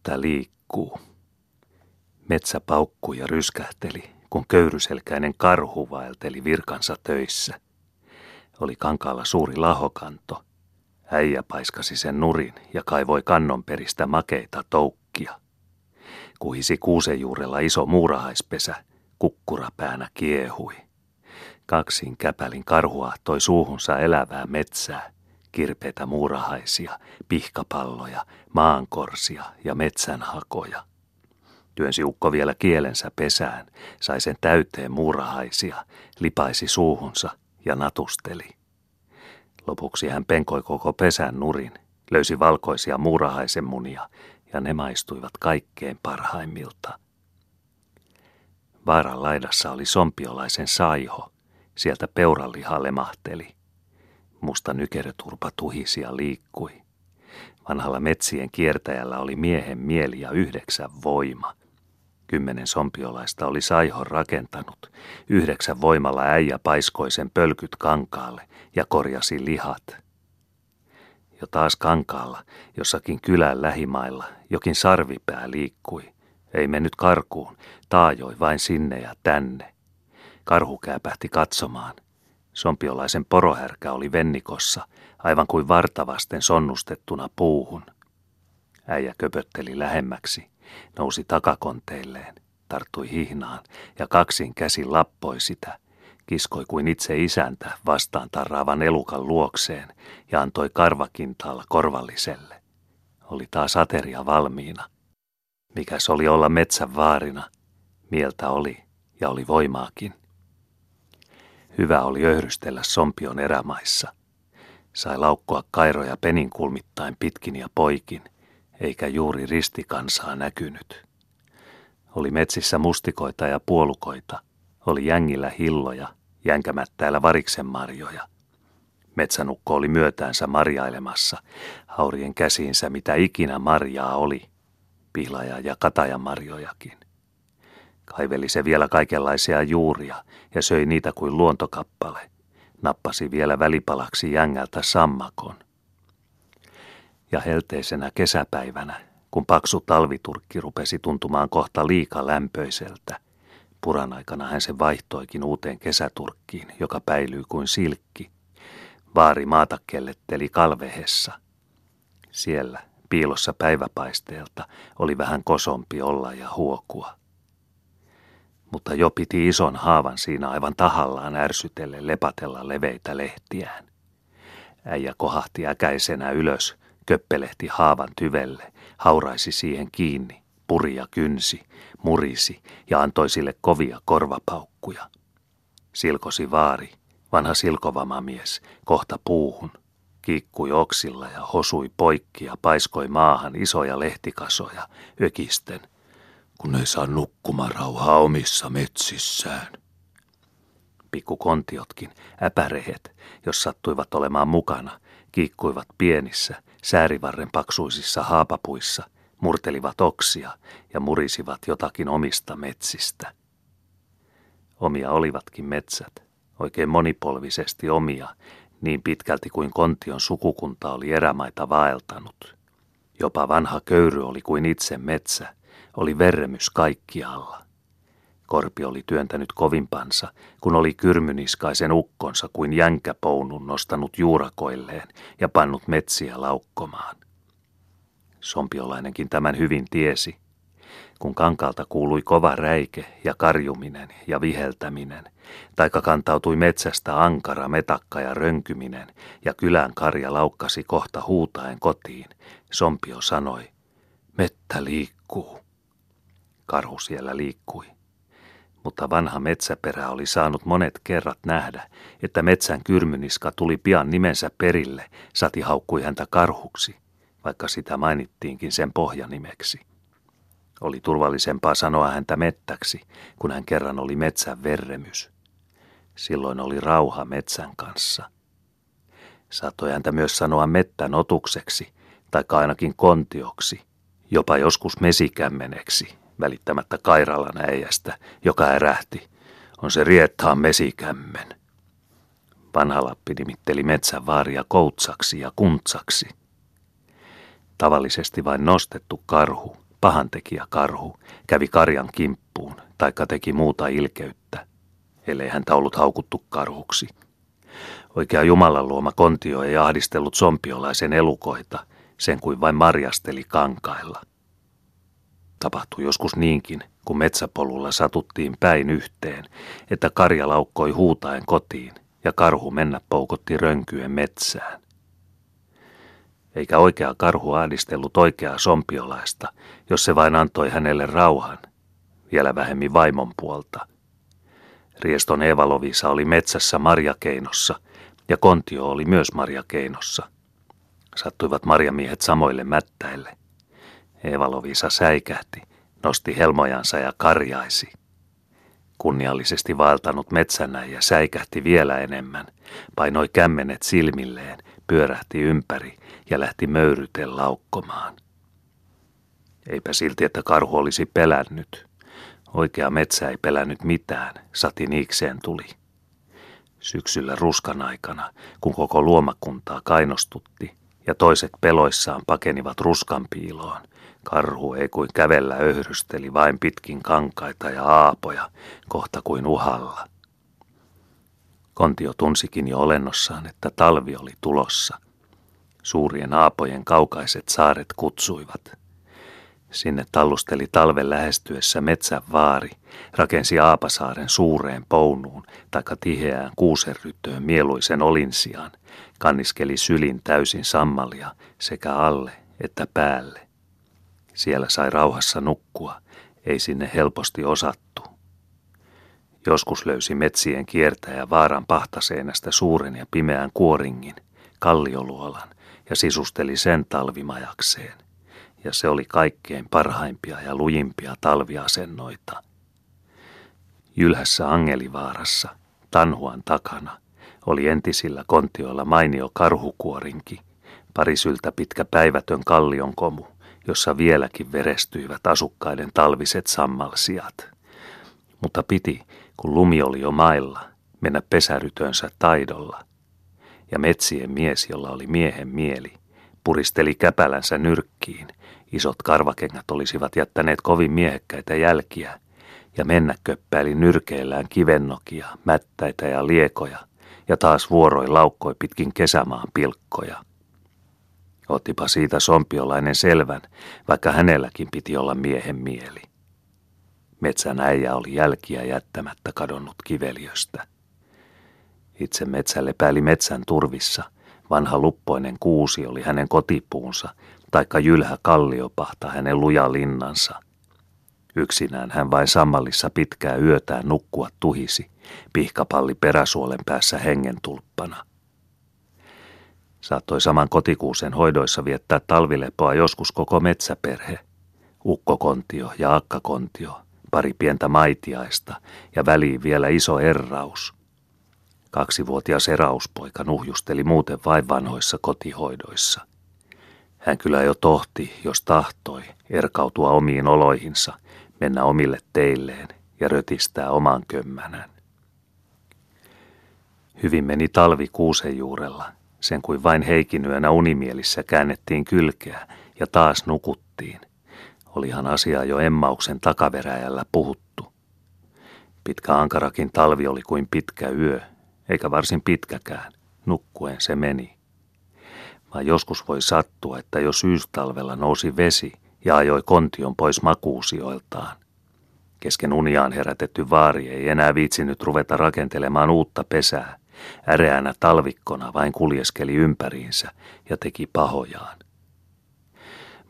Mettä liikkuu. Metsä paukkui ja ryskähteli, kun köyryselkäinen karhu vaelteli virkansa töissä. Oli kankaalla suuri lahokanto. Äijä paiskasi sen nurin ja kaivoi kannon peristä makeita toukkia. Kuhisi kuusen juurella iso muurahaispesä, kukkurapäänä kiehui. Kaksin käpälin karhua toi suuhunsa elävää metsää, kirpeitä muurahaisia, pihkapalloja, maankorsia ja metsänhakoja. Työnsi ukko vielä kielensä pesään, sai sen täyteen muurahaisia, lipaisi suuhunsa ja natusteli. Lopuksi hän penkoi koko pesän nurin, löysi valkoisia muurahaisen munia ja ne maistuivat kaikkein parhaimmilta. Vaaran laidassa oli sompiolaisen saiho, sieltä peuraliha lemahteli. Musta nykerturpa tuhisi ja liikkui. Vanhalla metsien kiertäjällä oli miehen mieli ja yhdeksän voima. Kymmenen sompiolaista oli saihon rakentanut. Yhdeksän voimalla äijä paiskoi sen pölkyt kankaalle ja korjasi lihat. Jo taas kankaalla, jossakin kylän lähimailla, jokin sarvipää liikkui. Ei mennyt karkuun, taajoi vain sinne ja tänne. Karhu kääpähti katsomaan. Sompiolaisen porohärkä oli vennikossa, aivan kuin vartavasten sonnustettuna puuhun. Äijä köpötteli lähemmäksi, nousi takakonteilleen, tarttui hihnaan ja kaksin käsin lappoi sitä, kiskoi kuin itse isäntä vastaan tarraavan elukan luokseen ja antoi karvakintaalla korvalliselle. Oli taas ateria valmiina. Mikäs oli olla metsän vaarina? Mieltä oli ja oli voimaakin. Hyvä oli öhrystellä sompion erämaissa. Sai laukkoa kairoja peninkulmittain pitkin ja poikin, eikä juuri ristikansaa näkynyt. Oli metsissä mustikoita ja puolukoita, oli jängillä hilloja, jänkämättäällä variksen marjoja. Metsänukko oli myötäänsä marjailemassa, haurien käsiinsä mitä ikinä marjaa oli, pihlaja ja katajamarjojakin. Kaiveli se vielä kaikenlaisia juuria ja söi niitä kuin luontokappale. Nappasi vielä välipalaksi jängältä sammakon. Ja helteisenä kesäpäivänä, kun paksu talviturkki rupesi tuntumaan kohta liika lämpöiseltä, puran aikana hän se vaihtoikin uuteen kesäturkkiin, joka päilyi kuin silkki. Vaari maata kelletteli kalvehessa. Siellä, piilossa päiväpaisteelta, oli vähän kosompi olla ja huokua mutta jo piti ison haavan siinä aivan tahallaan ärsytelle lepatella leveitä lehtiään. Äijä kohahti äkäisenä ylös, köppelehti haavan tyvelle, hauraisi siihen kiinni, puri ja kynsi, murisi ja antoi sille kovia korvapaukkuja. Silkosi vaari, vanha silkovamamies, kohta puuhun, kiikkui oksilla ja hosui poikki ja paiskoi maahan isoja lehtikasoja, ökisten – kun ei saa nukkumarauhaa omissa metsissään. Pikkukontiotkin, äpärehet, jos sattuivat olemaan mukana, kiikkuivat pienissä, säärivarren paksuisissa haapapuissa, murtelivat oksia ja murisivat jotakin omista metsistä. Omia olivatkin metsät, oikein monipolvisesti omia, niin pitkälti kuin kontion sukukunta oli erämaita vaeltanut. Jopa vanha köyry oli kuin itse metsä, oli verremys kaikkialla. Korpi oli työntänyt kovimpansa, kun oli kyrmyniskaisen ukkonsa kuin jänkäpounun nostanut juurakoilleen ja pannut metsiä laukkomaan. Sompiolainenkin tämän hyvin tiesi. Kun kankalta kuului kova räike ja karjuminen ja viheltäminen, taika kantautui metsästä ankara metakka ja rönkyminen, ja kylän karja laukkasi kohta huutaen kotiin, Sompio sanoi, mettä liikkuu. Karhu siellä liikkui. Mutta vanha metsäperä oli saanut monet kerrat nähdä, että metsän kyrmyniska tuli pian nimensä perille, sati haukkui häntä karhuksi, vaikka sitä mainittiinkin sen pohjanimeksi. Oli turvallisempaa sanoa häntä mettäksi, kun hän kerran oli metsän verremys. Silloin oli rauha metsän kanssa. Saattoi häntä myös sanoa mettän otukseksi, tai ainakin kontioksi, jopa joskus mesikämmeneksi, välittämättä Kairalan äijästä, joka ärähti. On se riettaan mesikämmen. Vanha Lappi nimitteli metsänvaaria koutsaksi ja kuntsaksi. Tavallisesti vain nostettu karhu, pahantekijä karhu kävi karjan kimppuun, taikka teki muuta ilkeyttä, ellei häntä ollut haukuttu karhuksi. Oikea Jumalan luoma kontio ei ahdistellut sompiolaisen elukoita, sen kuin vain marjasteli kankailla. Tapahtui joskus niinkin, kun metsäpolulla satuttiin päin yhteen, että karja laukkoi huutaen kotiin ja karhu mennä poukotti rönkyen metsään. Eikä oikea karhu ahdistellut oikeaa sompiolaista, jos se vain antoi hänelle rauhan, vielä vähemmin vaimon puolta. Rieston Evalovisa oli metsässä marjakeinossa ja Kontio oli myös marjakeinossa. Sattuivat marjamiehet samoille mättäille. Evalovisa säikähti, nosti helmojansa ja karjaisi. Kunniallisesti vaeltanut ja säikähti vielä enemmän, painoi kämmenet silmilleen, pyörähti ympäri ja lähti möyryten laukkomaan. Eipä silti, että karhu olisi pelännyt. Oikea metsä ei pelännyt mitään, satiniikseen tuli. Syksyllä ruskan aikana, kun koko luomakuntaa kainostutti ja toiset peloissaan pakenivat ruskan piiloon, karhu ei kuin kävellä öhrysteli vain pitkin kankaita ja aapoja, kohta kuin uhalla. Kontio tunsikin jo olennossaan, että talvi oli tulossa. Suurien aapojen kaukaiset saaret kutsuivat – Sinne tallusteli talven lähestyessä metsän vaari, rakensi Aapasaaren suureen pounuun, taikka tiheään kuusenryttöön mieluisen olinsiaan, kanniskeli sylin täysin sammalia sekä alle että päälle. Siellä sai rauhassa nukkua, ei sinne helposti osattu. Joskus löysi metsien kiertäjä vaaran pahtaseenästä suuren ja pimeän kuoringin, kallioluolan, ja sisusteli sen talvimajakseen – ja se oli kaikkein parhaimpia ja lujimpia talviasennoita. Jylhässä Angelivaarassa, Tanhuan takana, oli entisillä kontioilla mainio karhukuorinki, parisyltä pitkä päivätön kallion komu, jossa vieläkin verestyivät asukkaiden talviset sammalsijat. Mutta piti, kun lumi oli jo mailla, mennä pesärytönsä taidolla. Ja metsien mies, jolla oli miehen mieli, puristeli käpälänsä nyrkkiin – Isot karvakengät olisivat jättäneet kovin miehekkäitä jälkiä, ja mennä köppäili nyrkeillään kivennokia, mättäitä ja liekoja, ja taas vuoroi laukkoi pitkin kesämaan pilkkoja. Ottipa siitä sompiolainen selvän, vaikka hänelläkin piti olla miehen mieli. Metsän äijä oli jälkiä jättämättä kadonnut kiveliöstä. Itse metsälle pääli metsän turvissa, vanha luppoinen kuusi oli hänen kotipuunsa, taikka jylhä kalliopahta hänen luja linnansa. Yksinään hän vain sammallissa pitkää yötään nukkua tuhisi, pihkapalli peräsuolen päässä hengen tulppana. Saattoi saman kotikuusen hoidoissa viettää talvilepoa joskus koko metsäperhe. Ukkokontio ja akkakontio, pari pientä maitiaista ja väliin vielä iso erraus. Kaksivuotias erauspoika nuhjusteli muuten vain vanhoissa kotihoidoissa. Hän kyllä jo tohti, jos tahtoi, erkautua omiin oloihinsa, mennä omille teilleen ja rötistää oman kömmänän. Hyvin meni talvi kuusen juurella, sen kuin vain heikinyönä unimielissä käännettiin kylkeä ja taas nukuttiin. Olihan asia jo emmauksen takaveräjällä puhuttu. Pitkä ankarakin talvi oli kuin pitkä yö, eikä varsin pitkäkään. Nukkuen se meni vaan joskus voi sattua, että jo syystalvella nousi vesi ja ajoi kontion pois makuusioiltaan. Kesken uniaan herätetty vaari ei enää viitsinyt ruveta rakentelemaan uutta pesää. Äreänä talvikkona vain kuljeskeli ympäriinsä ja teki pahojaan.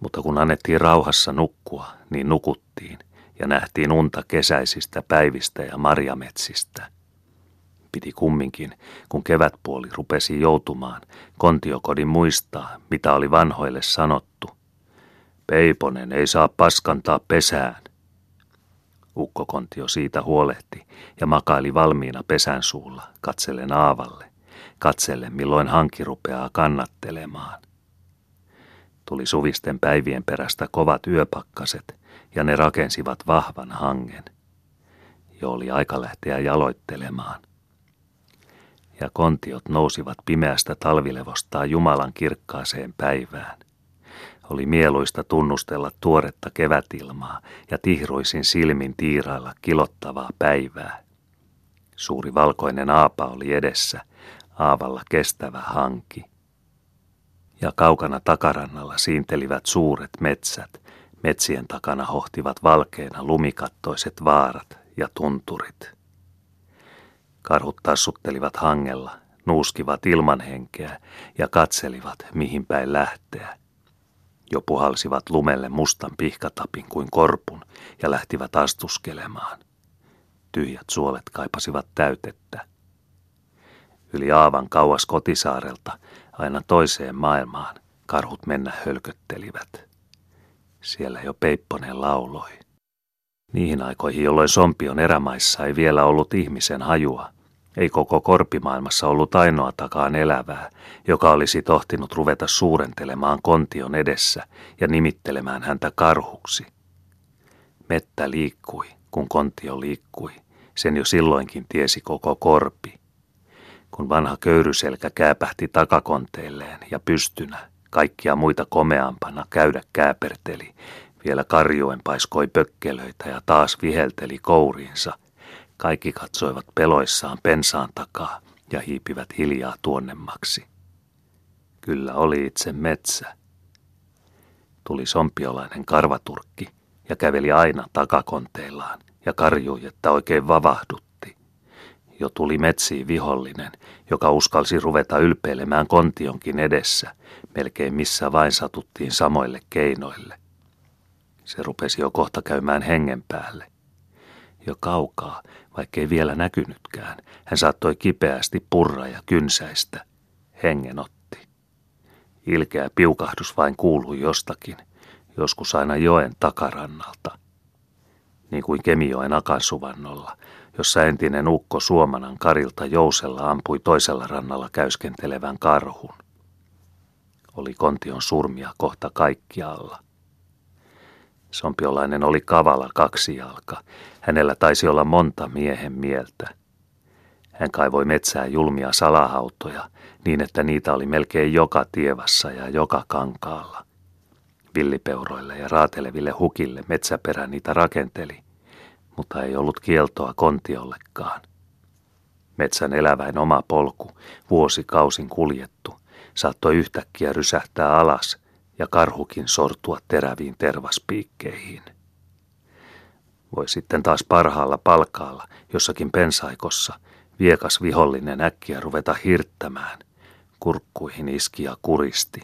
Mutta kun annettiin rauhassa nukkua, niin nukuttiin ja nähtiin unta kesäisistä päivistä ja marjametsistä – piti kumminkin, kun kevätpuoli rupesi joutumaan, kontiokodin muistaa, mitä oli vanhoille sanottu. Peiponen ei saa paskantaa pesään. Ukkokontio siitä huolehti ja makaili valmiina pesän suulla, katsellen aavalle, katsellen milloin hanki rupeaa kannattelemaan. Tuli suvisten päivien perästä kovat yöpakkaset ja ne rakensivat vahvan hangen. Jo oli aika lähteä jaloittelemaan ja kontiot nousivat pimeästä talvilevostaan Jumalan kirkkaaseen päivään. Oli mieluista tunnustella tuoretta kevätilmaa ja tihruisin silmin tiirailla kilottavaa päivää. Suuri valkoinen aapa oli edessä, aavalla kestävä hanki. Ja kaukana takarannalla siintelivät suuret metsät, metsien takana hohtivat valkeina lumikattoiset vaarat ja tunturit. Karhut tassuttelivat hangella, nuuskivat ilmanhenkeä ja katselivat, mihin päin lähteä. Jo puhalsivat lumelle mustan pihkatapin kuin korpun ja lähtivät astuskelemaan. Tyhjät suolet kaipasivat täytettä. Yli aavan kauas kotisaarelta aina toiseen maailmaan karhut mennä hölköttelivät. Siellä jo Peipponen lauloi. Niihin aikoihin, jolloin Sompion erämaissa ei vielä ollut ihmisen hajua, ei koko korpimaailmassa ollut ainoatakaan elävää, joka olisi tohtinut ruveta suurentelemaan kontion edessä ja nimittelemään häntä karhuksi. Mettä liikkui, kun kontio liikkui. Sen jo silloinkin tiesi koko korpi. Kun vanha köyryselkä kääpähti takakonteilleen ja pystynä, kaikkia muita komeampana käydä kääperteli, vielä karjuen paiskoi pökkelöitä ja taas vihelteli kouriinsa. Kaikki katsoivat peloissaan pensaan takaa ja hiipivät hiljaa tuonnemmaksi. Kyllä oli itse metsä. Tuli sompiolainen karvaturkki ja käveli aina takakonteillaan ja karjui, että oikein vavahdutti. Jo tuli metsiin vihollinen, joka uskalsi ruveta ylpeilemään kontionkin edessä, melkein missä vain satuttiin samoille keinoille. Se rupesi jo kohta käymään hengen päälle. Jo kaukaa, vaikkei vielä näkynytkään, hän saattoi kipeästi purra ja kynsäistä. Hengen otti. Ilkeä piukahdus vain kuului jostakin, joskus aina joen takarannalta. Niin kuin Kemijoen akansuvannolla, jossa entinen ukko Suomanan karilta jousella ampui toisella rannalla käyskentelevän karhun. Oli kontion surmia kohta kaikkialla. Sompiolainen oli kavala kaksi jalka. Hänellä taisi olla monta miehen mieltä. Hän kaivoi metsää julmia salahautoja niin, että niitä oli melkein joka tievassa ja joka kankaalla. Villipeuroille ja raateleville hukille metsäperä niitä rakenteli, mutta ei ollut kieltoa kontiollekaan. Metsän eläväin oma polku, vuosikausin kuljettu, saattoi yhtäkkiä rysähtää alas ja karhukin sortua teräviin tervaspiikkeihin. Voi sitten taas parhaalla palkaalla, jossakin pensaikossa, viekas vihollinen äkkiä ruveta hirttämään. Kurkkuihin iski ja kuristi.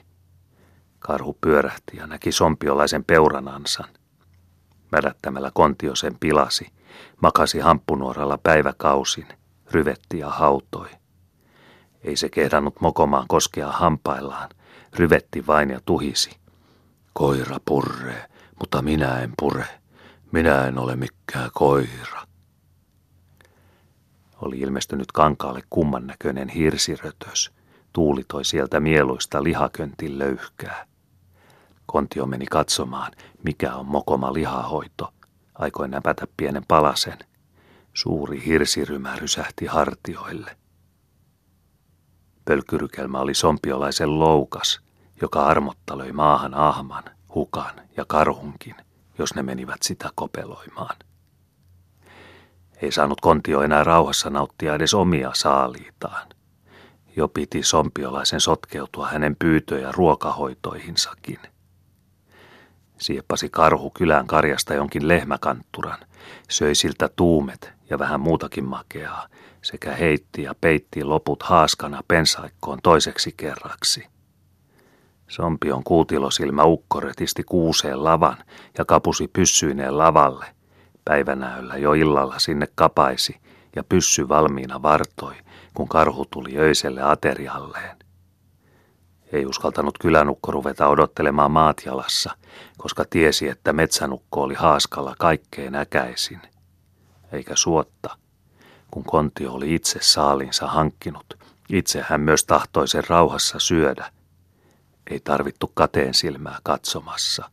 Karhu pyörähti ja näki sompiolaisen peuranansan. Mädättämällä kontio sen pilasi, makasi hamppunuoralla päiväkausin, ryvetti ja hautoi. Ei se kehdannut mokomaan koskea hampaillaan, ryvetti vain ja tuhisi. Koira purree, mutta minä en pure. Minä en ole mikään koira. Oli ilmestynyt kankaalle kumman näköinen hirsirötös. Tuuli toi sieltä mieluista lihaköntin löyhkää. Kontio meni katsomaan, mikä on mokoma lihahoito. Aikoin näpätä pienen palasen. Suuri hirsirymä rysähti hartioille. Pölkyrykelmä oli sompiolaisen loukas, joka armottaloi maahan ahman, hukan ja karhunkin, jos ne menivät sitä kopeloimaan. Ei saanut kontio enää rauhassa nauttia edes omia saaliitaan. Jo piti sompiolaisen sotkeutua hänen pyytö- ja ruokahoitoihinsakin. Sieppasi karhu kylän karjasta jonkin lehmäkantturan, söi siltä tuumet ja vähän muutakin makeaa, sekä heitti ja peitti loput haaskana pensaikkoon toiseksi kerraksi. Sompion kuutilosilmä ukko retisti kuuseen lavan ja kapusi pyssyineen lavalle. Päivänäöllä jo illalla sinne kapaisi ja pyssy valmiina vartoi, kun karhu tuli öiselle aterialleen. Ei uskaltanut kylänukko ruveta odottelemaan maat jalassa, koska tiesi, että metsänukko oli haaskalla kaikkein äkäisin. Eikä suotta, kun kontio oli itse saalinsa hankkinut, itse hän myös tahtoi sen rauhassa syödä. Ei tarvittu kateen silmää katsomassa.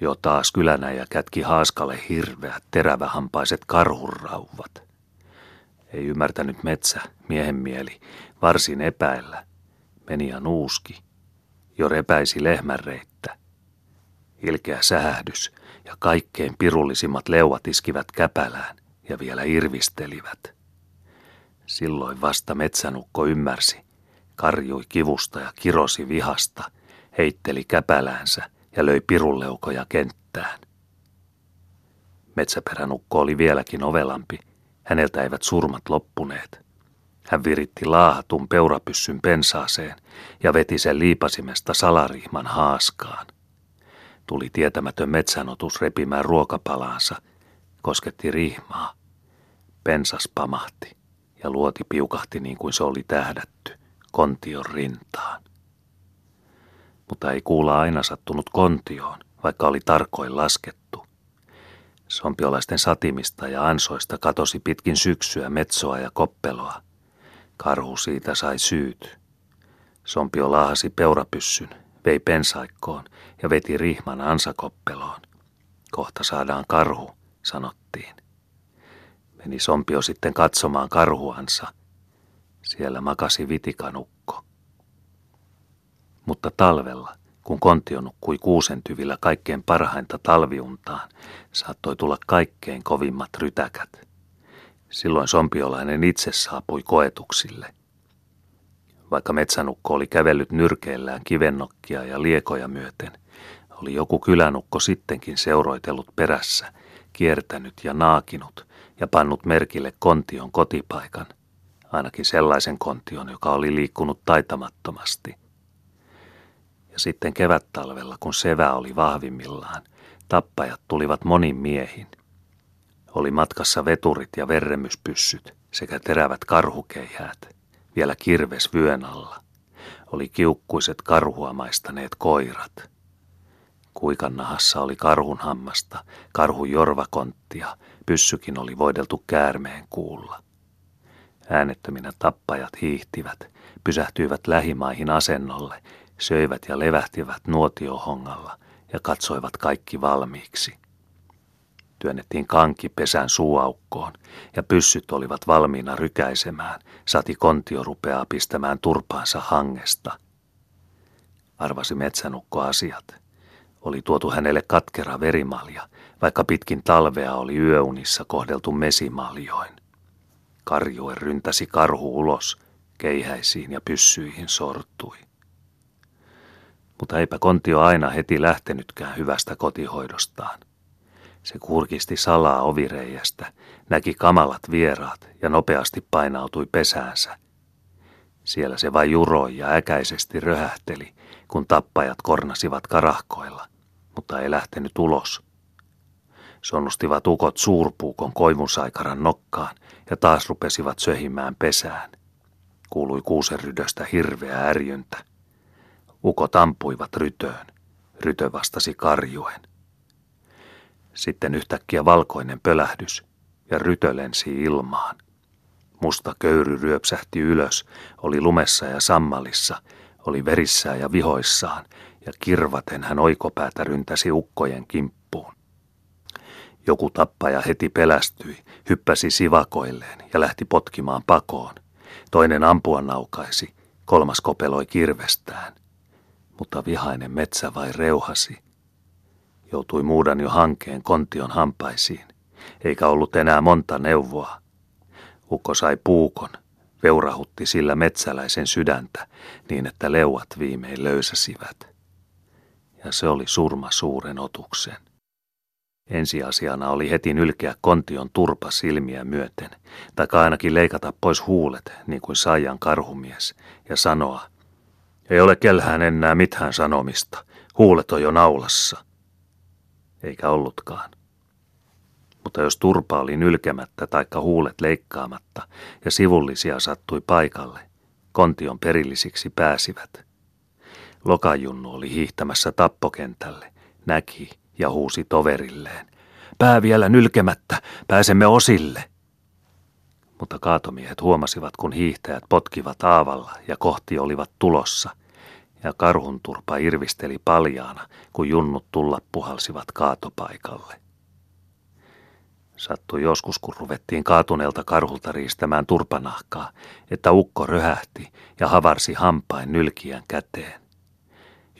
Jo taas kylänä ja kätki haaskalle hirveät terävähampaiset karhurrauvat. Ei ymmärtänyt metsä, miehen mieli, varsin epäillä. Meni ja nuuski. jo repäisi lehmänreittä. Ilkeä sähähdys ja kaikkein pirullisimmat leuat iskivät käpälään ja vielä irvistelivät. Silloin vasta metsänukko ymmärsi, karjui kivusta ja kirosi vihasta, heitteli käpäläänsä ja löi pirulleukoja kenttään. Metsäperänukko oli vieläkin ovelampi. Häneltä eivät surmat loppuneet. Hän viritti laahatun peurapyssyn pensaaseen ja veti sen liipasimesta salarihman haaskaan. Tuli tietämätön metsänotus repimään ruokapalaansa, kosketti rihmaa. Pensas pamahti ja luoti piukahti niin kuin se oli tähdätty, kontion rintaan. Mutta ei kuulla aina sattunut kontioon, vaikka oli tarkoin laskettu. Sompiolaisten satimista ja ansoista katosi pitkin syksyä metsoa ja koppeloa. Karhu siitä sai syyt. Sompio laahasi peurapyssyn, vei pensaikkoon ja veti rihman ansakoppeloon. Kohta saadaan karhu, sanottiin. Meni Sompio sitten katsomaan karhuansa. Siellä makasi vitikanukko. Mutta talvella, kun kontio nukkui kuusentyvillä kaikkein parhainta talviuntaan, saattoi tulla kaikkein kovimmat rytäkät. Silloin sompiolainen itse saapui koetuksille. Vaikka metsänukko oli kävellyt nyrkeillään kivennokkia ja liekoja myöten, oli joku kylänukko sittenkin seuroitellut perässä, kiertänyt ja naakinut ja pannut merkille kontion kotipaikan, ainakin sellaisen kontion, joka oli liikkunut taitamattomasti. Ja sitten kevättalvella, kun sevä oli vahvimmillaan, tappajat tulivat monin miehin. Oli matkassa veturit ja verremyspyssyt sekä terävät karhukeihäät, vielä kirves vyön alla. Oli kiukkuiset karhua maistaneet koirat. Kuikan nahassa oli karhun hammasta, karhun jorvakonttia, pyssykin oli voideltu käärmeen kuulla. Äänettöminä tappajat hiihtivät, pysähtyivät lähimaihin asennolle, söivät ja levähtivät nuotiohongalla ja katsoivat kaikki valmiiksi. Työnnettiin kanki pesän suuaukkoon ja pyssyt olivat valmiina rykäisemään, sati kontio rupeaa pistämään turpaansa hangesta. Arvasi metsänukko asiat. Oli tuotu hänelle katkera verimalja, vaikka pitkin talvea oli yöunissa kohdeltu mesimaljoin. Karjue ryntäsi karhu ulos, keihäisiin ja pyssyihin sortui. Mutta eipä kontio aina heti lähtenytkään hyvästä kotihoidostaan. Se kurkisti salaa ovireijästä, näki kamalat vieraat ja nopeasti painautui pesäänsä. Siellä se vain juroi ja äkäisesti röhähteli, kun tappajat kornasivat karahkoilla, mutta ei lähtenyt ulos. Sonnustivat ukot suurpuukon koivunsaikaran nokkaan ja taas rupesivat söhimään pesään. Kuului kuusenrydöstä hirveä ärjyntä. Ukot ampuivat rytöön. Rytö vastasi karjuen. Sitten yhtäkkiä valkoinen pölähdys ja rytö lensi ilmaan. Musta köyry ryöpsähti ylös, oli lumessa ja sammalissa, oli verissään ja vihoissaan, ja kirvaten hän oikopäätä ryntäsi ukkojen kimppuun. Joku tappaja heti pelästyi, hyppäsi sivakoilleen ja lähti potkimaan pakoon. Toinen ampua naukaisi, kolmas kopeloi kirvestään. Mutta vihainen metsä vai reuhasi – Joutui muudan jo hankeen kontion hampaisiin, eikä ollut enää monta neuvoa. Ukko sai puukon, veurahutti sillä metsäläisen sydäntä niin, että leuat viimein löysäsivät. Ja se oli surma suuren otuksen. Ensiasiana oli heti nylkeä kontion turpa silmiä myöten, tai ainakin leikata pois huulet, niin kuin Saijan karhumies, ja sanoa, ei ole kelhään enää mitään sanomista, huulet on jo naulassa eikä ollutkaan. Mutta jos turpa oli nylkemättä taikka huulet leikkaamatta ja sivullisia sattui paikalle, kontion perillisiksi pääsivät. Lokajunnu oli hiihtämässä tappokentälle, näki ja huusi toverilleen. Pää vielä nylkemättä, pääsemme osille. Mutta kaatomiehet huomasivat, kun hiihtäjät potkivat aavalla ja kohti olivat tulossa – ja karhunturpa irvisteli paljaana, kun junnut tulla puhalsivat kaatopaikalle. Sattui joskus, kun ruvettiin kaatuneelta karhulta riistämään turpanahkaa, että ukko röhähti ja havarsi hampain nylkiän käteen.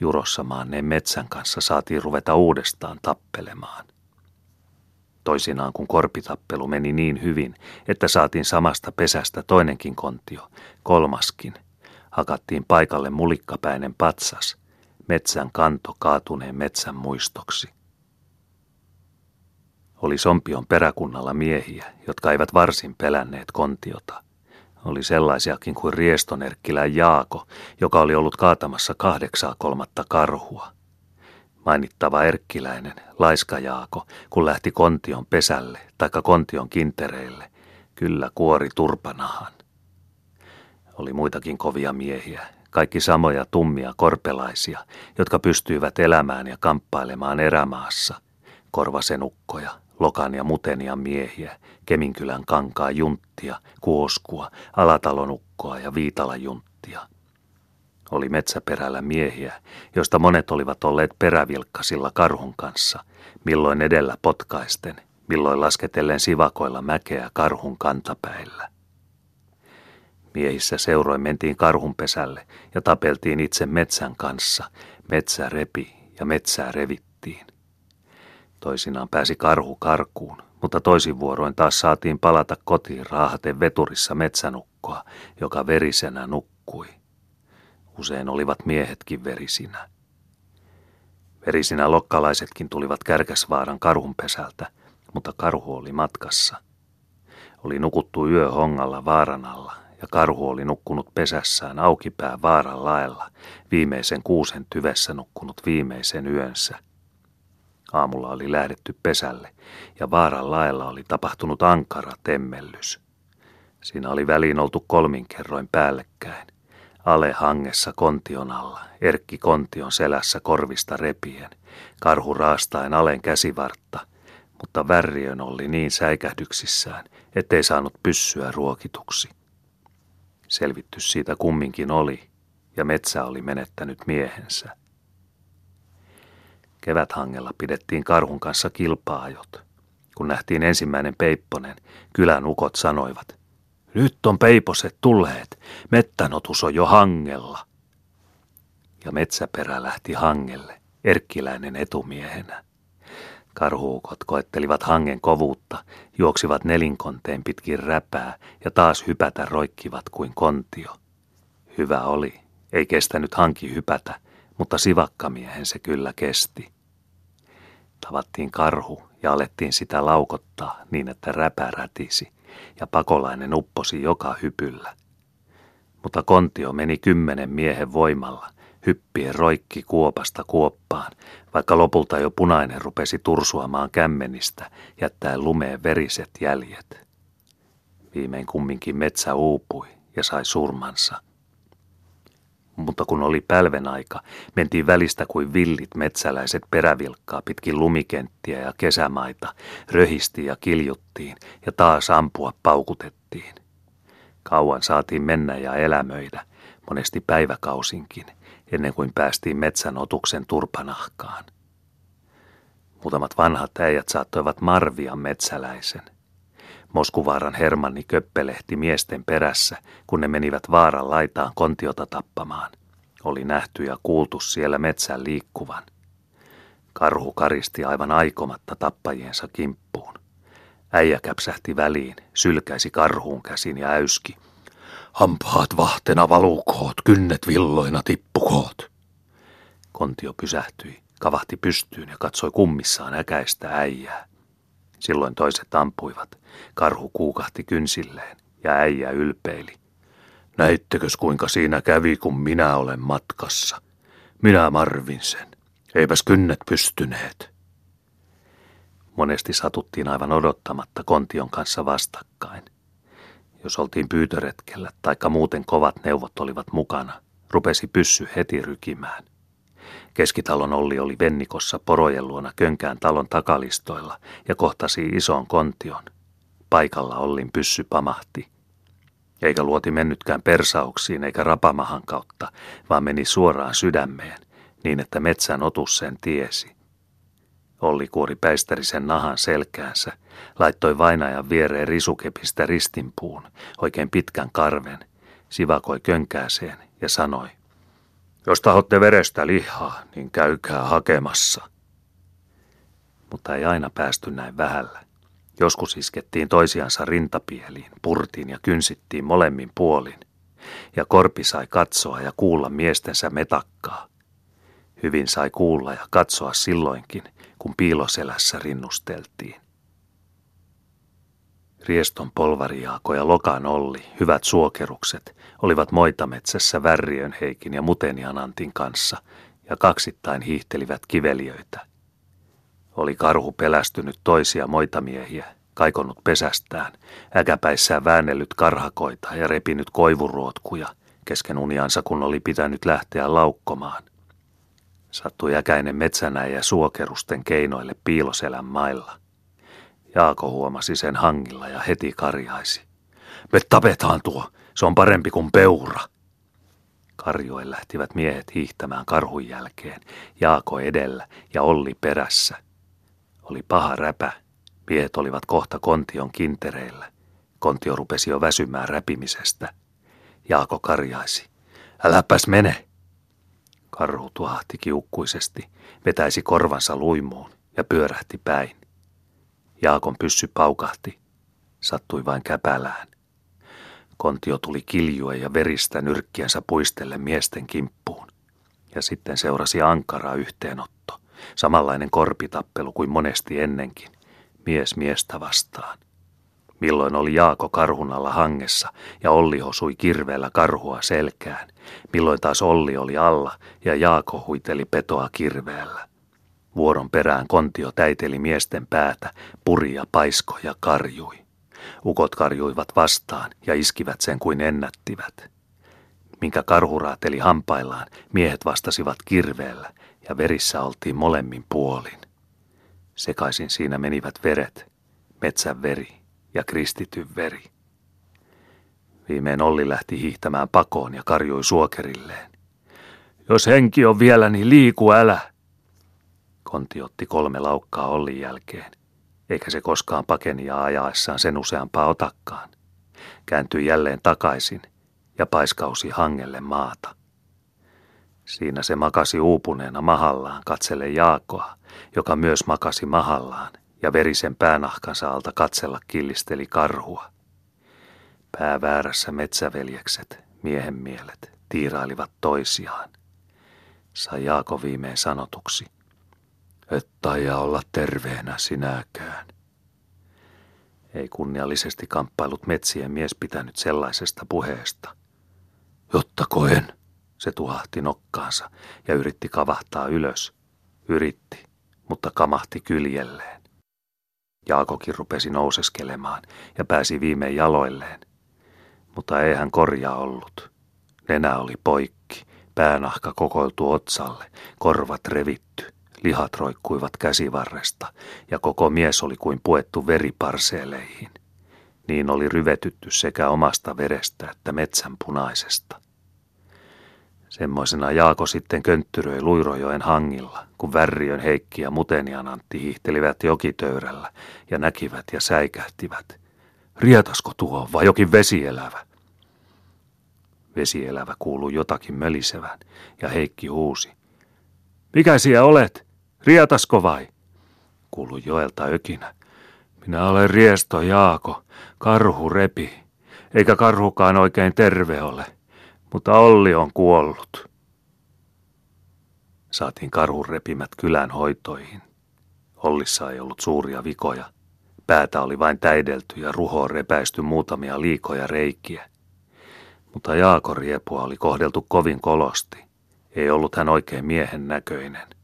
Jurossa maanneen metsän kanssa saatiin ruveta uudestaan tappelemaan. Toisinaan kun korpitappelu meni niin hyvin, että saatiin samasta pesästä toinenkin kontio, kolmaskin, hakattiin paikalle mulikkapäinen patsas, metsän kanto kaatuneen metsän muistoksi. Oli Sompion peräkunnalla miehiä, jotka eivät varsin pelänneet kontiota. Oli sellaisiakin kuin Riestonerkkilän Jaako, joka oli ollut kaatamassa kahdeksaa kolmatta karhua. Mainittava erkkiläinen, Laiska Jaako, kun lähti kontion pesälle, taikka kontion kintereille, kyllä kuori turpanahan. Oli muitakin kovia miehiä, kaikki samoja tummia korpelaisia, jotka pystyivät elämään ja kamppailemaan erämaassa, korvasenukkoja, Lokan ja Mutenian miehiä, Keminkylän kankaa junttia, Kuoskua, Alatalonukkoa ja Viitalajunttia. Oli metsäperällä miehiä, joista monet olivat olleet perävilkkasilla karhun kanssa, milloin edellä potkaisten, milloin lasketellen sivakoilla mäkeä karhun kantapäillä. Miehissä seuroin mentiin karhunpesälle ja tapeltiin itse metsän kanssa, metsä repi ja metsää revittiin. Toisinaan pääsi karhu karkuun, mutta toisin vuoroin taas saatiin palata kotiin raahaten veturissa metsänukkoa, joka verisenä nukkui. Usein olivat miehetkin verisinä. Verisinä lokkalaisetkin tulivat Kärkäsvaaran karhunpesältä, mutta karhu oli matkassa. Oli nukuttu yö hongalla vaaran alla ja karhu oli nukkunut pesässään aukipää vaaran laella, viimeisen kuusen tyvessä nukkunut viimeisen yönsä – Aamulla oli lähdetty pesälle ja vaaran laella oli tapahtunut ankara temmellys. Siinä oli väliin oltu kolmin kerroin päällekkäin. Ale hangessa kontion alla, Erkki kontion selässä korvista repien, karhu raastaen Alen käsivartta, mutta värriön oli niin säikähdyksissään, ettei saanut pyssyä ruokituksi. Selvitty siitä kumminkin oli, ja metsä oli menettänyt miehensä. Keväthangella pidettiin karhun kanssa kilpaajot. Kun nähtiin ensimmäinen peipponen, kylän ukot sanoivat, nyt on peiposet tulleet, mettänotus on jo hangella. Ja metsäperä lähti hangelle, erkkiläinen etumiehenä. Karhuukot koettelivat hangen kovuutta, juoksivat nelinkonteen pitkin räpää ja taas hypätä roikkivat kuin kontio. Hyvä oli, ei kestänyt hanki hypätä, mutta sivakkamiehen se kyllä kesti. Tavattiin karhu ja alettiin sitä laukottaa niin, että räpä rätisi ja pakolainen upposi joka hypyllä. Mutta kontio meni kymmenen miehen voimalla, hyppien roikki kuopasta kuoppaan, vaikka lopulta jo punainen rupesi tursuamaan kämmenistä, jättäen lumeen veriset jäljet. Viimein kumminkin metsä uupui ja sai surmansa – mutta kun oli pälven aika, mentiin välistä kuin villit metsäläiset perävilkkaa pitkin lumikenttiä ja kesämaita, röhisti ja kiljuttiin ja taas ampua paukutettiin. Kauan saatiin mennä ja elämöidä, monesti päiväkausinkin, ennen kuin päästiin metsän otuksen turpanahkaan. Muutamat vanhat äijät saattoivat marvia metsäläisen – Moskuvaaran Hermanni köppelehti miesten perässä, kun ne menivät vaaran laitaan kontiota tappamaan. Oli nähty ja kuultu siellä metsän liikkuvan. Karhu karisti aivan aikomatta tappajiensa kimppuun. Äijä käpsähti väliin, sylkäisi karhuun käsin ja äyski. Hampaat vahtena valukoot, kynnet villoina tippukoot. Kontio pysähtyi, kavahti pystyyn ja katsoi kummissaan äkäistä äijää. Silloin toiset ampuivat. Karhu kuukahti kynsilleen ja äijä ylpeili. Näittekös kuinka siinä kävi, kun minä olen matkassa? Minä marvin sen. Eipäs kynnet pystyneet. Monesti satuttiin aivan odottamatta kontion kanssa vastakkain. Jos oltiin pyytöretkellä, taikka muuten kovat neuvot olivat mukana, rupesi pyssy heti rykimään – Keskitalon Olli oli Vennikossa porojen luona könkään talon takalistoilla ja kohtasi ison kontion. Paikalla Ollin pyssy pamahti. Eikä luoti mennytkään persauksiin eikä rapamahan kautta, vaan meni suoraan sydämeen, niin että metsän otus sen tiesi. Olli kuori päistärisen nahan selkäänsä, laittoi vainajan viereen risukepistä ristinpuun, oikein pitkän karven, sivakoi könkääseen ja sanoi, Jos tahotte verestä lihaa, niin käykää hakemassa. Mutta ei aina päästy näin vähällä. Joskus iskettiin toisiansa rintapieliin, purtiin ja kynsittiin molemmin puolin. Ja korpi sai katsoa ja kuulla miestensä metakkaa. Hyvin sai kuulla ja katsoa silloinkin, kun piiloselässä rinnusteltiin. Rieston polvariaako ja Lokan Olli, hyvät suokerukset, olivat moitametsässä Värriön Heikin ja Mutenian Antin kanssa ja kaksittain hiihtelivät kiveliöitä. Oli karhu pelästynyt toisia moitamiehiä, kaikonut pesästään, äkäpäissään väännellyt karhakoita ja repinyt koivuruotkuja, kesken uniansa kun oli pitänyt lähteä laukkomaan. Sattui äkäinen metsänäjä suokerusten keinoille piiloselän mailla – Jaako huomasi sen hangilla ja heti karjaisi. Me tapetaan tuo, se on parempi kuin peura. Karjoen lähtivät miehet hiihtämään karhun jälkeen, Jaako edellä ja Olli perässä. Oli paha räpä, miehet olivat kohta kontion kintereillä. Kontio rupesi jo väsymään räpimisestä. Jaako karjaisi. Äläpäs mene! Karhu tuahti kiukkuisesti, vetäisi korvansa luimuun ja pyörähti päin. Jaakon pyssy paukahti. Sattui vain käpälään. Kontio tuli kiljue ja veristä nyrkkiänsä puistelle miesten kimppuun. Ja sitten seurasi ankara yhteenotto. Samanlainen korpitappelu kuin monesti ennenkin. Mies miestä vastaan. Milloin oli Jaako karhun alla hangessa ja Olli hosui kirveellä karhua selkään. Milloin taas Olli oli alla ja Jaako huiteli petoa kirveellä. Vuoron perään kontio täiteli miesten päätä, puri ja paisko ja karjui. Ukot karjuivat vastaan ja iskivät sen kuin ennättivät. Minkä karhu raateli hampaillaan, miehet vastasivat kirveellä ja verissä oltiin molemmin puolin. Sekaisin siinä menivät veret, metsän veri ja kristityn veri. Viimein Olli lähti hiihtämään pakoon ja karjui suokerilleen. Jos henki on vielä, niin liiku älä, Konti otti kolme laukkaa Ollin jälkeen, eikä se koskaan pakenia ajaessaan sen useampaa otakkaan. Kääntyi jälleen takaisin ja paiskausi hangelle maata. Siinä se makasi uupuneena mahallaan katselle Jaakoa, joka myös makasi mahallaan ja verisen päänahkansa alta katsella killisteli karhua. Pää väärässä metsäveljekset, miehen mielet, tiirailivat Sai Jaako viimein sanotuksi – et taida olla terveenä sinäkään. Ei kunniallisesti kamppailut metsien mies pitänyt sellaisesta puheesta. Jotta koen, se tuhahti nokkaansa ja yritti kavahtaa ylös. Yritti, mutta kamahti kyljelleen. Jaakokin rupesi nouseskelemaan ja pääsi viimein jaloilleen. Mutta ei hän korjaa ollut. Nenä oli poikki, päänahka kokoiltu otsalle, korvat revitty, Lihat roikkuivat käsivarresta ja koko mies oli kuin puettu veriparseeleihin. Niin oli ryvetytty sekä omasta verestä että metsän punaisesta. Semmoisena Jaako sitten könttyröi Luirojoen hangilla, kun Värriön Heikki ja Mutenian Antti hiihtelivät jokitöyrällä ja näkivät ja säikähtivät. Rietasko tuo vai jokin vesielävä? Vesielävä kuului jotakin mölisevän ja Heikki huusi. Mikä siellä olet? Rietasko vai? Kuului joelta ökinä. Minä olen Riesto Jaako, karhu repi. Eikä karhukaan oikein terve ole, mutta Olli on kuollut. Saatiin karhun repimät kylän hoitoihin. Ollissa ei ollut suuria vikoja. Päätä oli vain täidelty ja ruhoon repäisty muutamia liikoja reikiä. Mutta Jaakon riepua oli kohdeltu kovin kolosti. Ei ollut hän oikein miehen näköinen.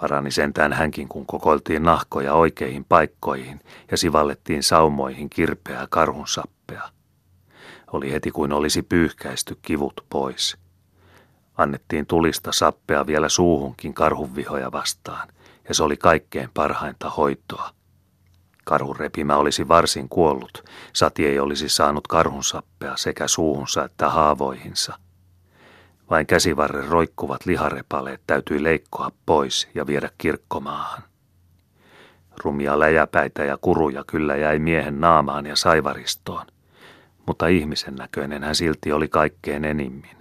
Parani sentään hänkin, kun kokoiltiin nahkoja oikeihin paikkoihin ja sivallettiin saumoihin kirpeää karhunsappea. Oli heti kuin olisi pyyhkäisty kivut pois. Annettiin tulista sappea vielä suuhunkin karhunvihoja vastaan, ja se oli kaikkein parhainta hoitoa. Karhun repimä olisi varsin kuollut, sati ei olisi saanut karhunsappea sekä suuhunsa että haavoihinsa – vain käsivarren roikkuvat liharepaleet täytyi leikkoa pois ja viedä kirkkomaahan. Rumia läjäpäitä ja kuruja kyllä jäi miehen naamaan ja saivaristoon, mutta ihmisen näköinen hän silti oli kaikkein enimmin.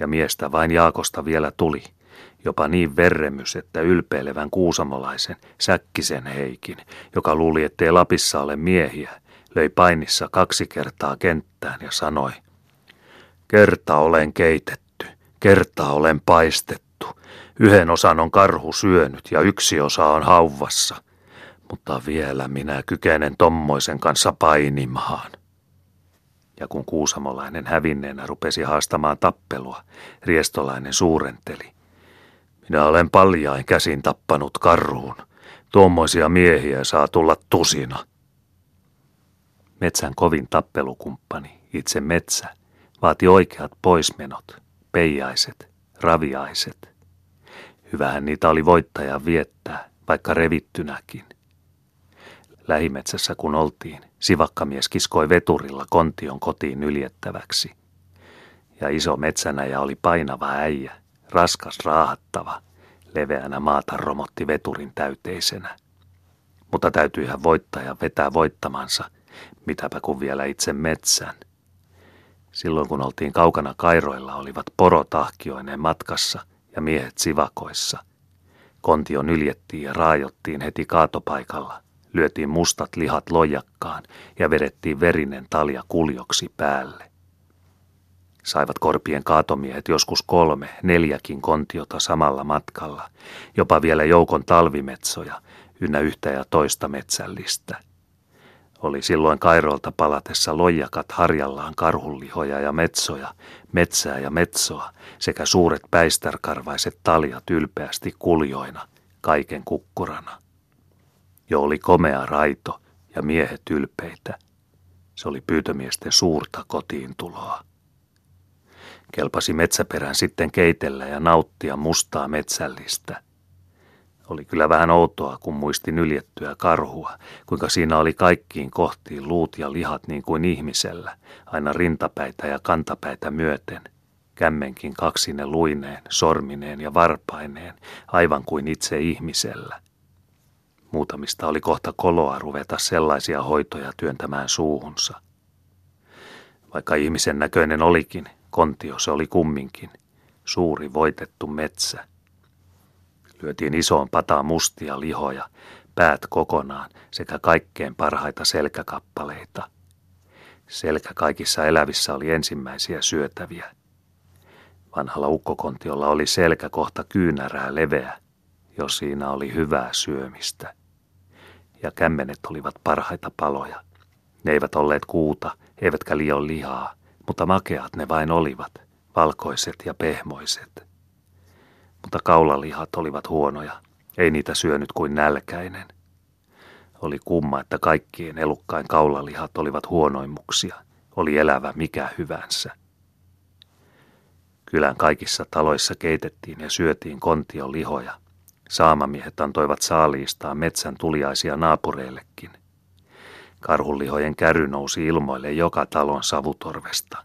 Ja miestä vain Jaakosta vielä tuli, jopa niin verremys, että ylpeilevän kuusamolaisen Säkkisen Heikin, joka luuli, ettei Lapissa ole miehiä, löi painissa kaksi kertaa kenttään ja sanoi, Kerta olen keitetty, kerta olen paistettu, yhden osan on karhu syönyt ja yksi osa on hauvassa, mutta vielä minä kykenen tommoisen kanssa painimaan. Ja kun kuusamolainen hävinneenä rupesi haastamaan tappelua, riestolainen suurenteli. Minä olen paljain käsin tappanut karhuun. Tuommoisia miehiä saa tulla tusina. Metsän kovin tappelukumppani, itse metsä, vaati oikeat poismenot, peijaiset, raviaiset. Hyvähän niitä oli voittajan viettää, vaikka revittynäkin. Lähimetsässä kun oltiin, sivakkamies kiskoi veturilla kontion kotiin yljettäväksi. Ja iso metsänäjä oli painava äijä, raskas raahattava, leveänä maata romotti veturin täyteisenä. Mutta täytyyhän voittaja vetää voittamansa, mitäpä kun vielä itse metsän. Silloin kun oltiin kaukana kairoilla, olivat porotahkioineen matkassa ja miehet sivakoissa. Kontio nyljettiin ja raajottiin heti kaatopaikalla, lyötiin mustat lihat lojakkaan ja vedettiin verinen talja kuljoksi päälle. Saivat korpien kaatomiehet joskus kolme, neljäkin kontiota samalla matkalla, jopa vielä joukon talvimetsoja, ynnä yhtä ja toista metsällistä. Oli silloin Kairolta palatessa lojakat harjallaan karhullihoja ja metsoja, metsää ja metsoa sekä suuret päistärkarvaiset taljat ylpeästi kuljoina, kaiken kukkurana. Jo oli komea raito ja miehet ylpeitä. Se oli pyytömiesten suurta kotiin tuloa. Kelpasi metsäperän sitten keitellä ja nauttia mustaa metsällistä. Oli kyllä vähän outoa, kun muisti nyljettyä karhua, kuinka siinä oli kaikkiin kohtiin luut ja lihat niin kuin ihmisellä, aina rintapäitä ja kantapäitä myöten. Kämmenkin kaksine luineen, sormineen ja varpaineen, aivan kuin itse ihmisellä. Muutamista oli kohta koloa ruveta sellaisia hoitoja työntämään suuhunsa. Vaikka ihmisen näköinen olikin, kontio se oli kumminkin, suuri voitettu metsä. Lyötiin isoon pataan mustia lihoja, päät kokonaan sekä kaikkein parhaita selkäkappaleita. Selkä kaikissa elävissä oli ensimmäisiä syötäviä. Vanhalla ukkokontiolla oli selkä kohta kyynärää leveä, jos siinä oli hyvää syömistä ja kämmenet olivat parhaita paloja. Ne eivät olleet kuuta, eivätkä liian lihaa, mutta makeat ne vain olivat, valkoiset ja pehmoiset. Mutta kaulalihat olivat huonoja, ei niitä syönyt kuin nälkäinen. Oli kumma, että kaikkien elukkain kaulalihat olivat huonoimmuksia, oli elävä mikä hyvänsä. Kylän kaikissa taloissa keitettiin ja syötiin kontion lihoja, Saamamiehet antoivat saaliistaan metsän tuliaisia naapureillekin. Karhunlihojen käry nousi ilmoille joka talon savutorvesta.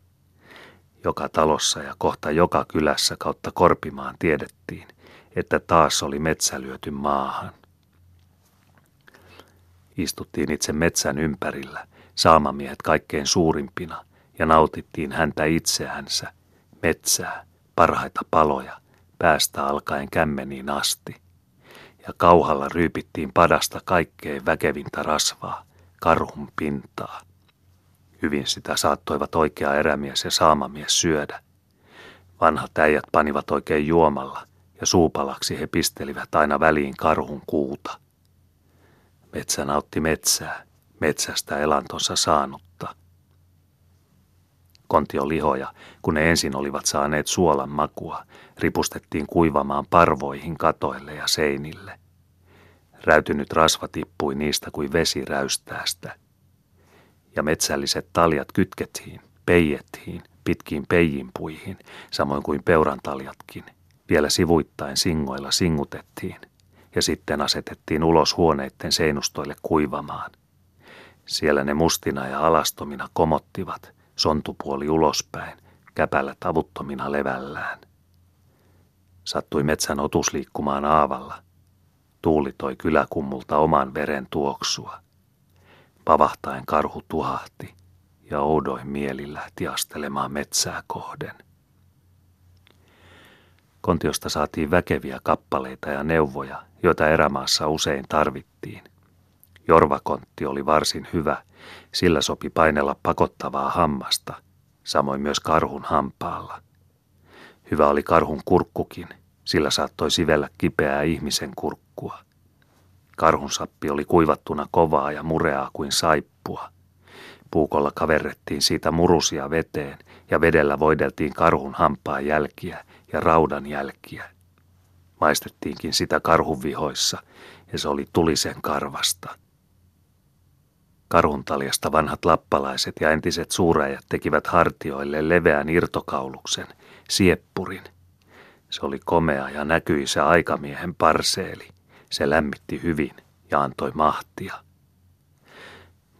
Joka talossa ja kohta joka kylässä kautta Korpimaan tiedettiin, että taas oli metsä lyöty maahan. Istuttiin itse metsän ympärillä, saamamiehet kaikkein suurimpina, ja nautittiin häntä itseänsä, metsää, parhaita paloja, päästä alkaen kämmeniin asti – ja kauhalla ryypittiin padasta kaikkein väkevintä rasvaa, karhun pintaa. Hyvin sitä saattoivat oikea erämies ja saamamies syödä. Vanhat äijät panivat oikein juomalla ja suupalaksi he pistelivät aina väliin karhun kuuta. Metsä nautti metsää, metsästä elantonsa saanutta. Kontio lihoja, kun ne ensin olivat saaneet suolan makua, ripustettiin kuivamaan parvoihin katoille ja seinille. Räytynyt rasva tippui niistä kuin vesi räystäästä. Ja metsälliset taljat kytkettiin, peijettiin, pitkiin peijinpuihin, samoin kuin peurantaljatkin. Vielä sivuittain singoilla singutettiin ja sitten asetettiin ulos huoneiden seinustoille kuivamaan. Siellä ne mustina ja alastomina komottivat, sontupuoli ulospäin, käpällä tavuttomina levällään. Sattui metsän otus liikkumaan aavalla. Tuuli toi kyläkummulta oman veren tuoksua. Pavahtaen karhu tuhahti ja oudoin mieli lähti astelemaan metsää kohden. Kontiosta saatiin väkeviä kappaleita ja neuvoja, joita erämaassa usein tarvittiin. Jorvakontti oli varsin hyvä, sillä sopi painella pakottavaa hammasta, samoin myös karhun hampaalla. Hyvä oli karhun kurkkukin, sillä saattoi sivellä kipeää ihmisen kurkkua. Karhun sappi oli kuivattuna kovaa ja mureaa kuin saippua. Puukolla kaverrettiin siitä murusia veteen ja vedellä voideltiin karhun hampaan jälkiä ja raudan jälkiä. Maistettiinkin sitä karhunvihoissa ja se oli tulisen karvasta. Karhuntaljasta vanhat lappalaiset ja entiset suuräjät tekivät hartioille leveän irtokauluksen, sieppurin. Se oli komea ja näkyi se aikamiehen parseeli. Se lämmitti hyvin ja antoi mahtia.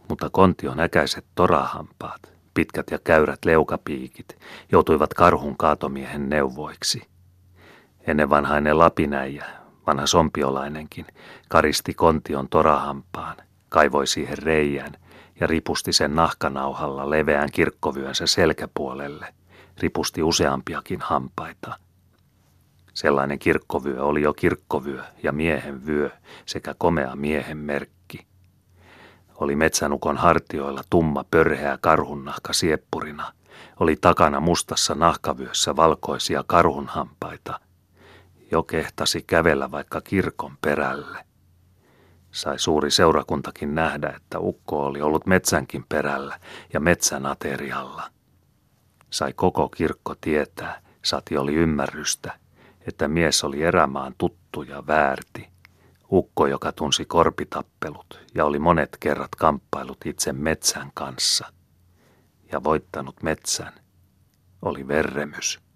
Mutta kontion äkäiset torahampaat, pitkät ja käyrät leukapiikit, joutuivat karhun kaatomiehen neuvoiksi. Ennen vanhainen lapinäijä, vanha sompiolainenkin, karisti kontion torahampaan, kaivoi siihen reijän ja ripusti sen nahkanauhalla leveän kirkkovyönsä selkäpuolelle, ripusti useampiakin hampaita. Sellainen kirkkovyö oli jo kirkkovyö ja miehen vyö sekä komea miehen merkki. Oli metsänukon hartioilla tumma pörheä karhunnahka sieppurina. Oli takana mustassa nahkavyössä valkoisia karhunhampaita. Jo kehtasi kävellä vaikka kirkon perälle. Sai suuri seurakuntakin nähdä, että ukko oli ollut metsänkin perällä ja metsän aterialla. Sai koko kirkko tietää, sati oli ymmärrystä, että mies oli erämaan tuttu ja väärti. Ukko, joka tunsi korpitappelut ja oli monet kerrat kamppailut itse metsän kanssa. Ja voittanut metsän oli verremys.